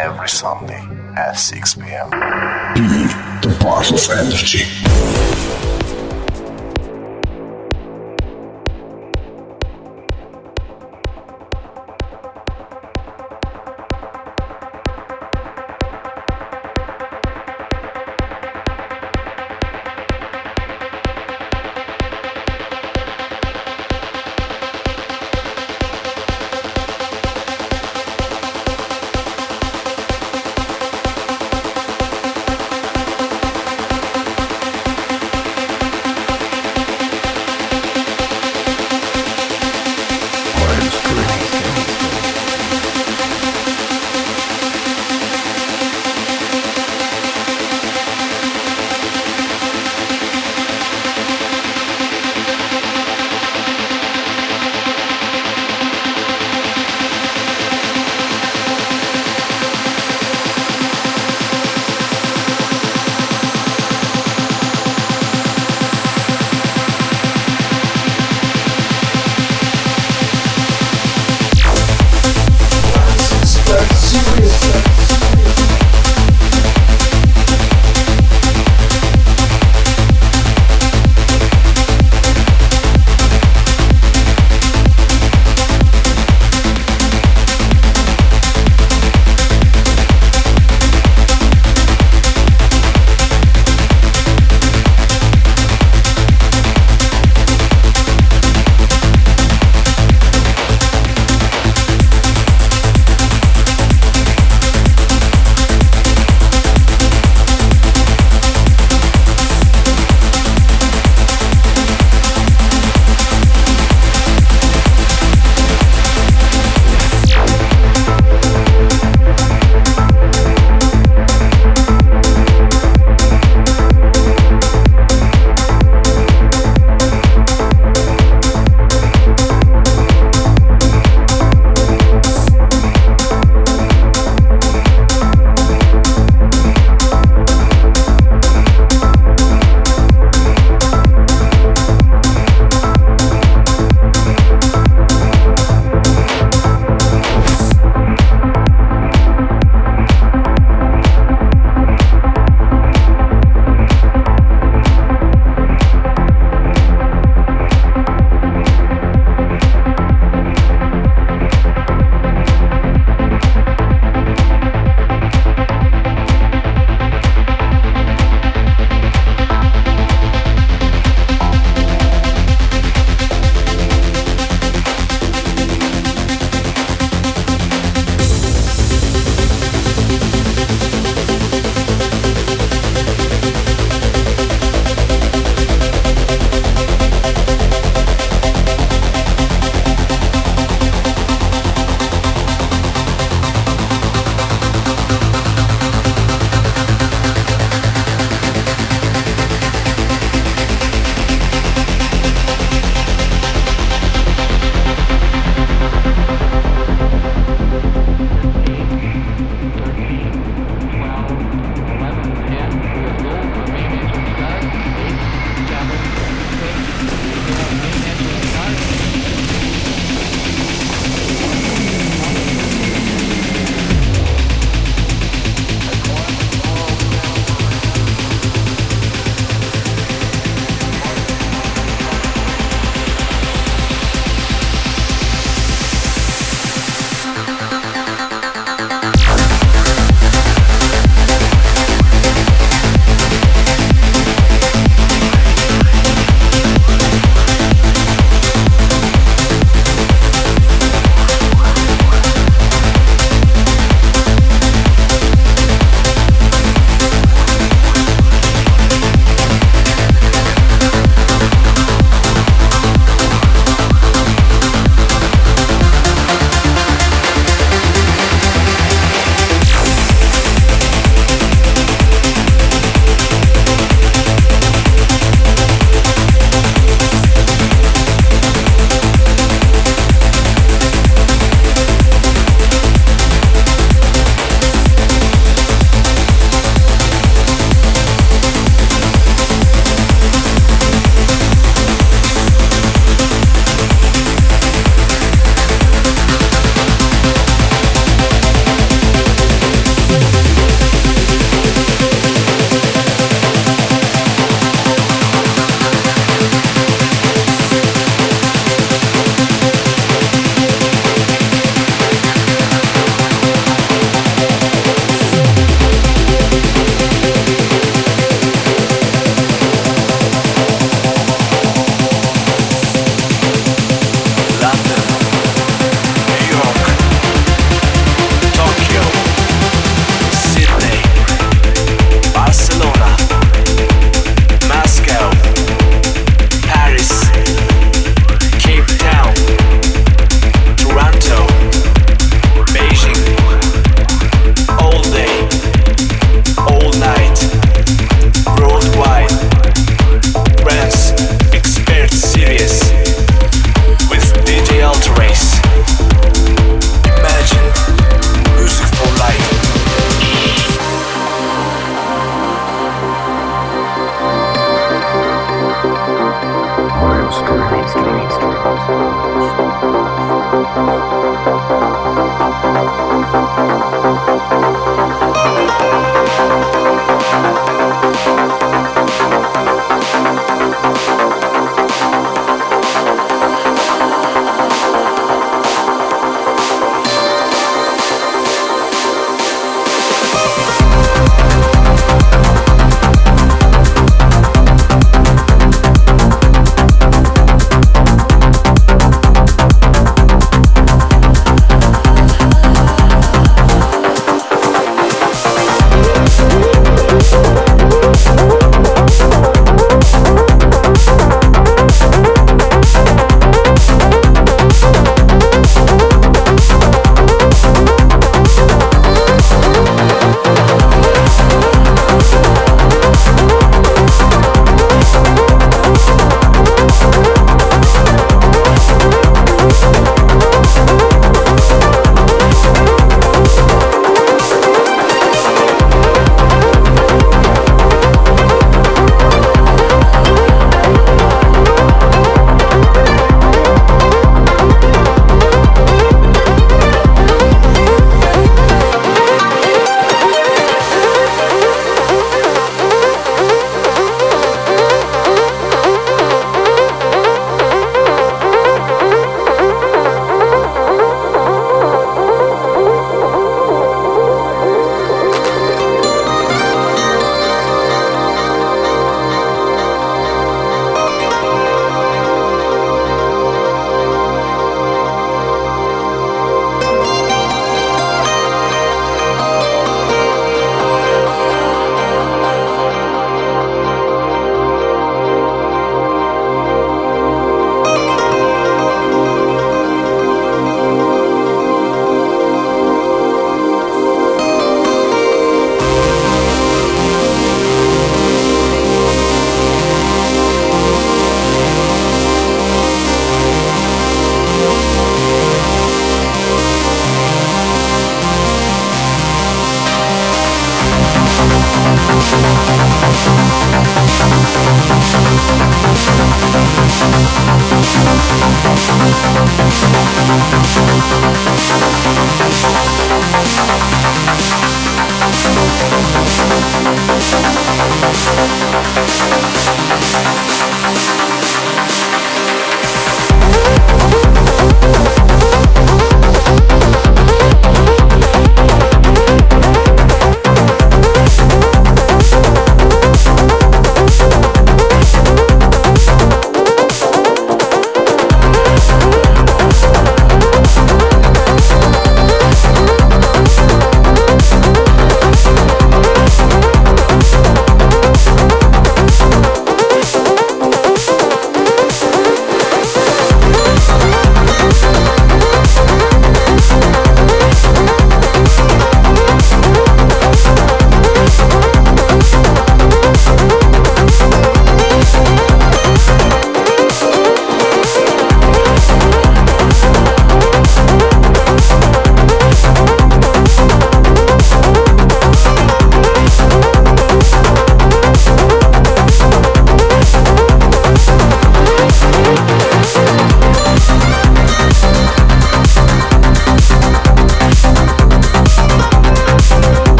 Every Sunday at 6 p.m. Be the part of energy.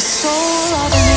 the soul of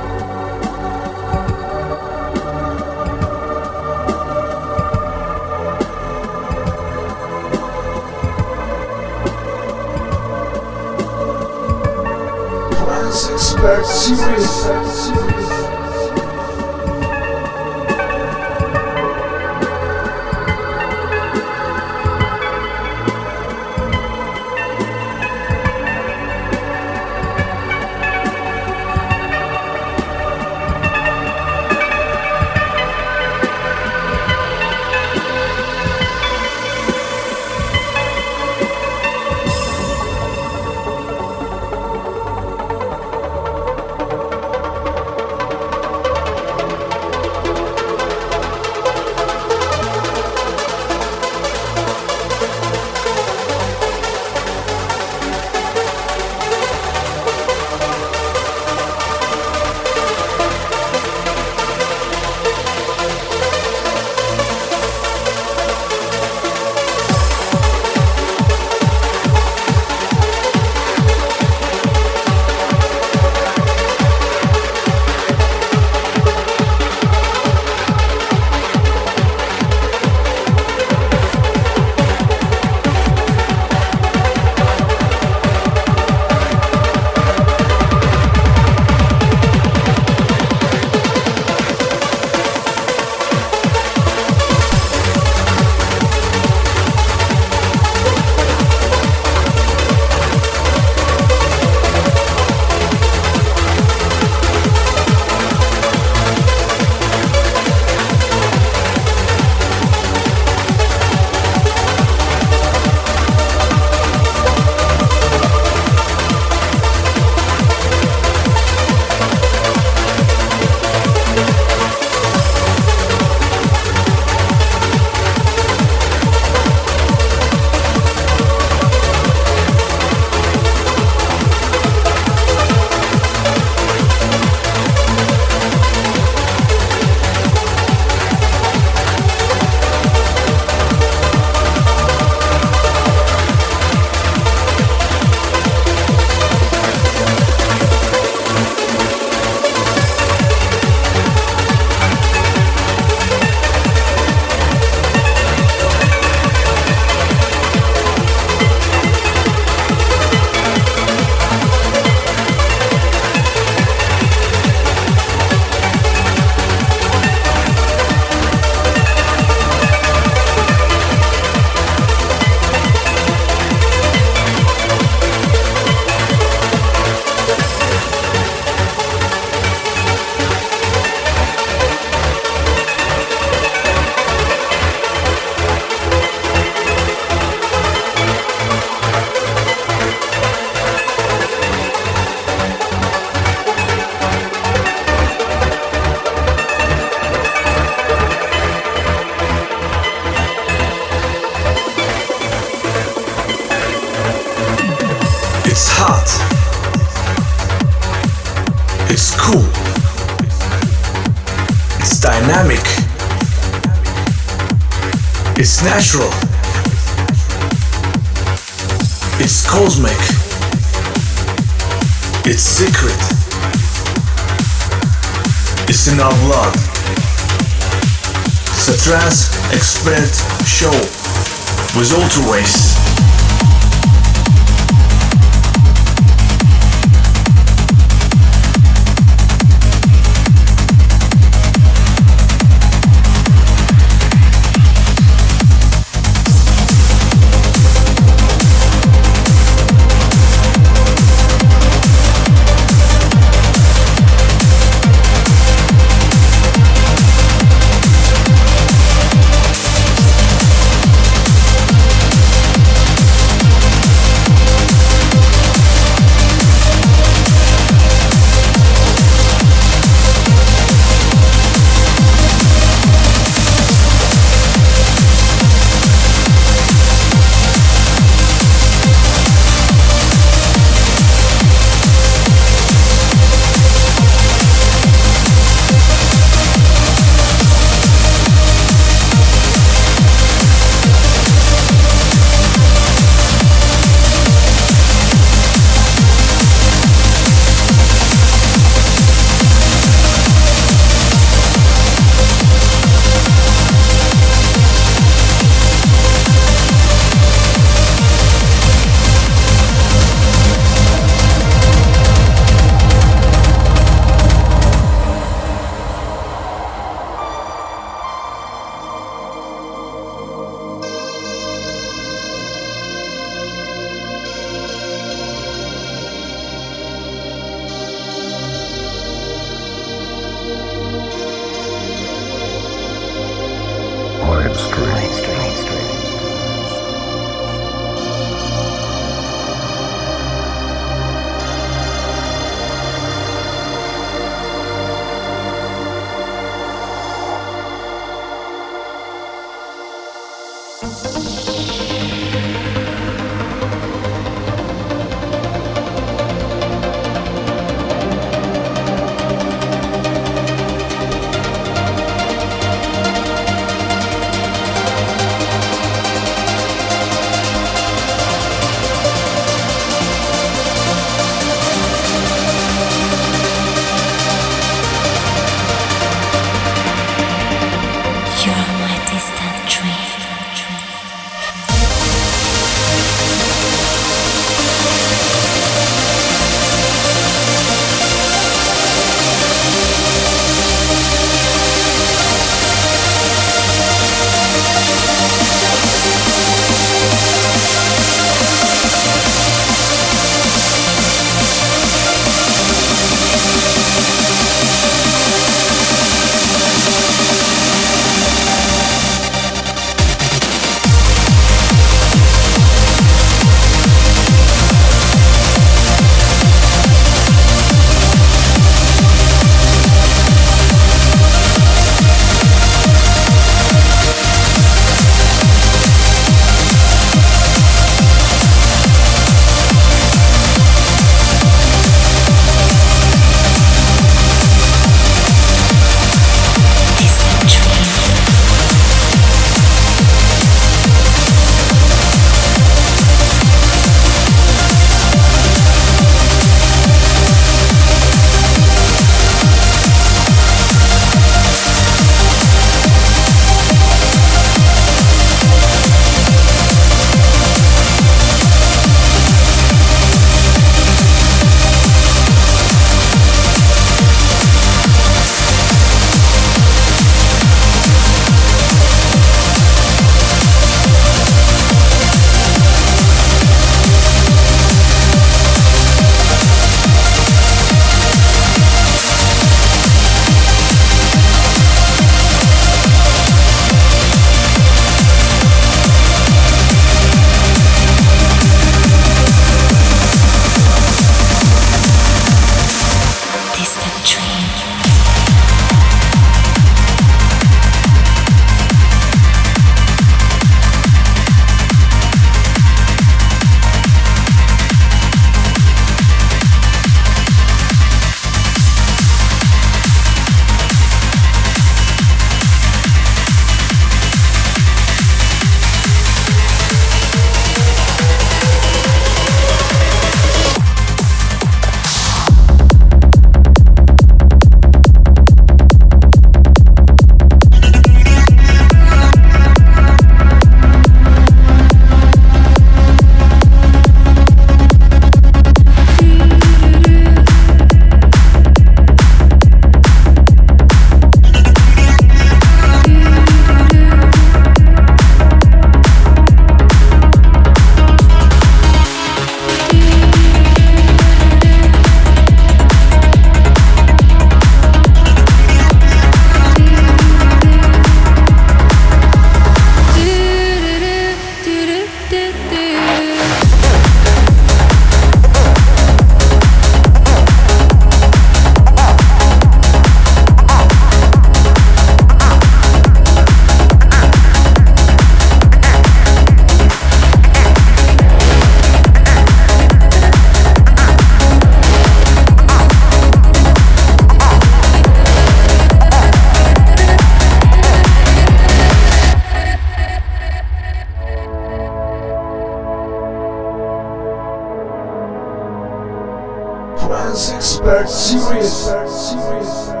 Trance Expert Series.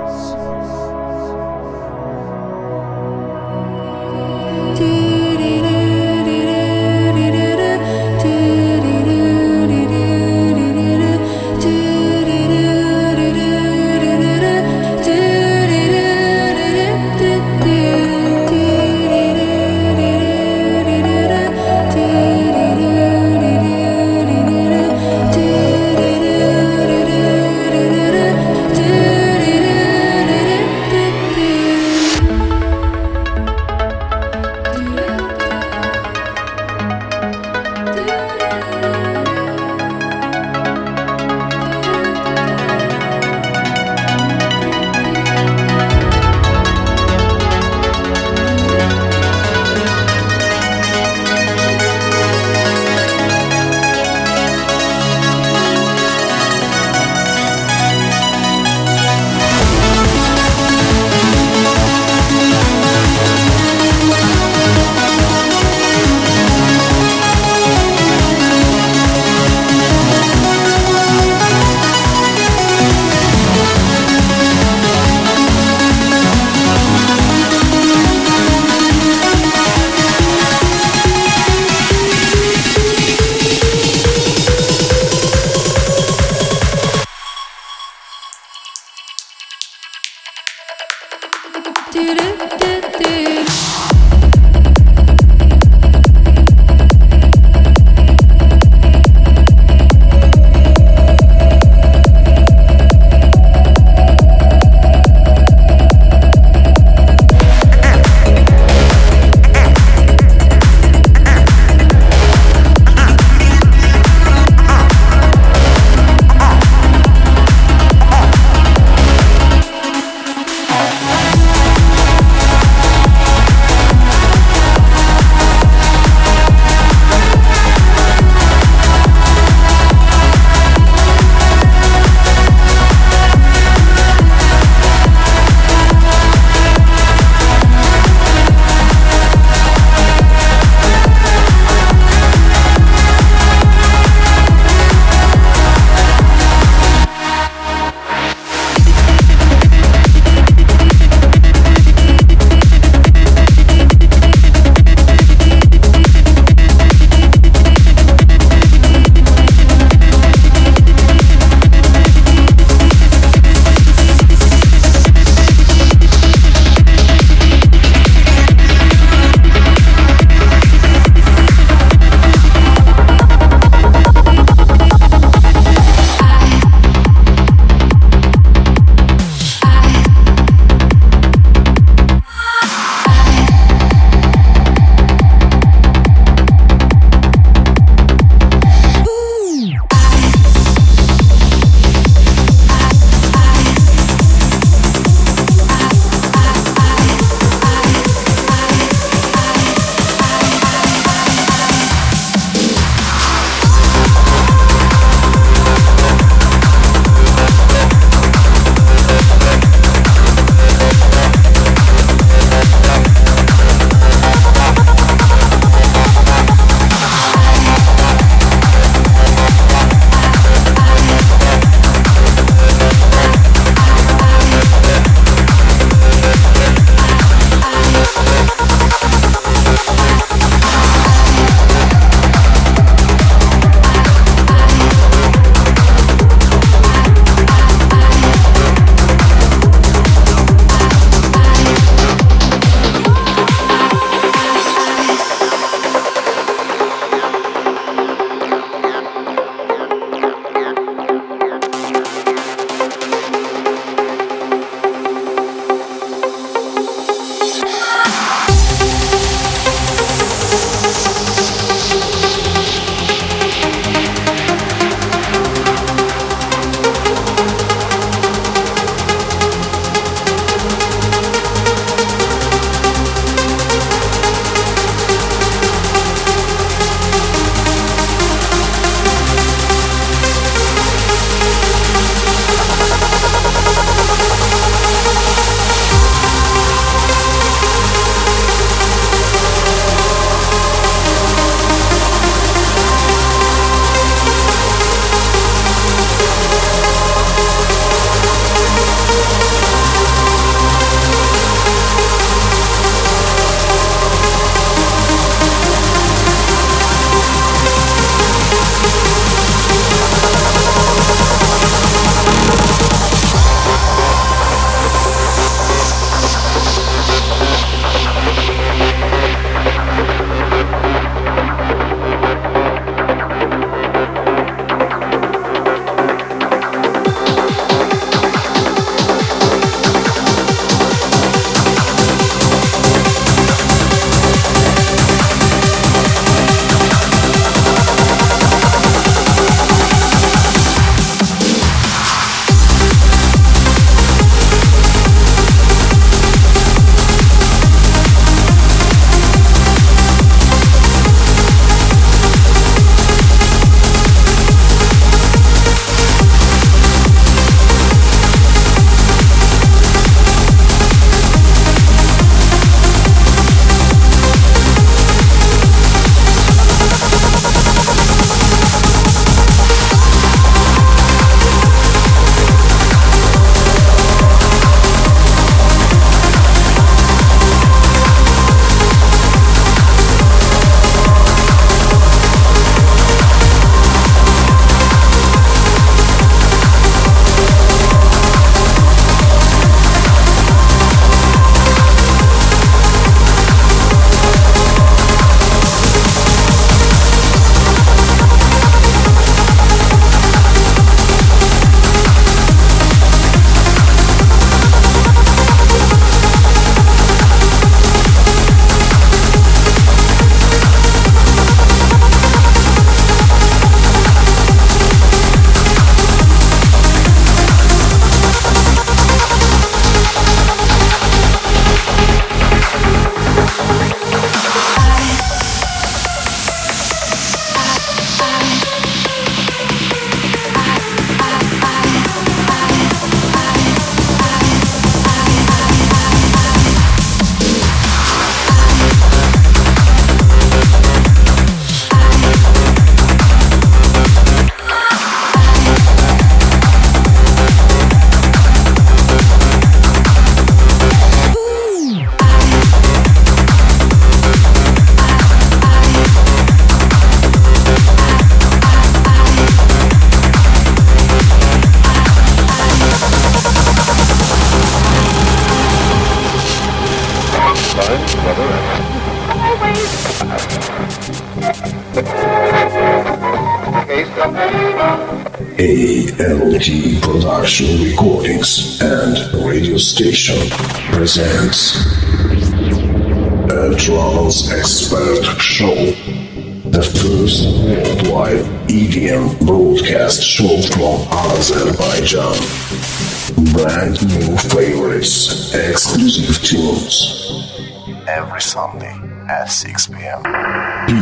Sunday at 6 p.m. Be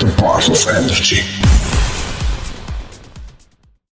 the of energy.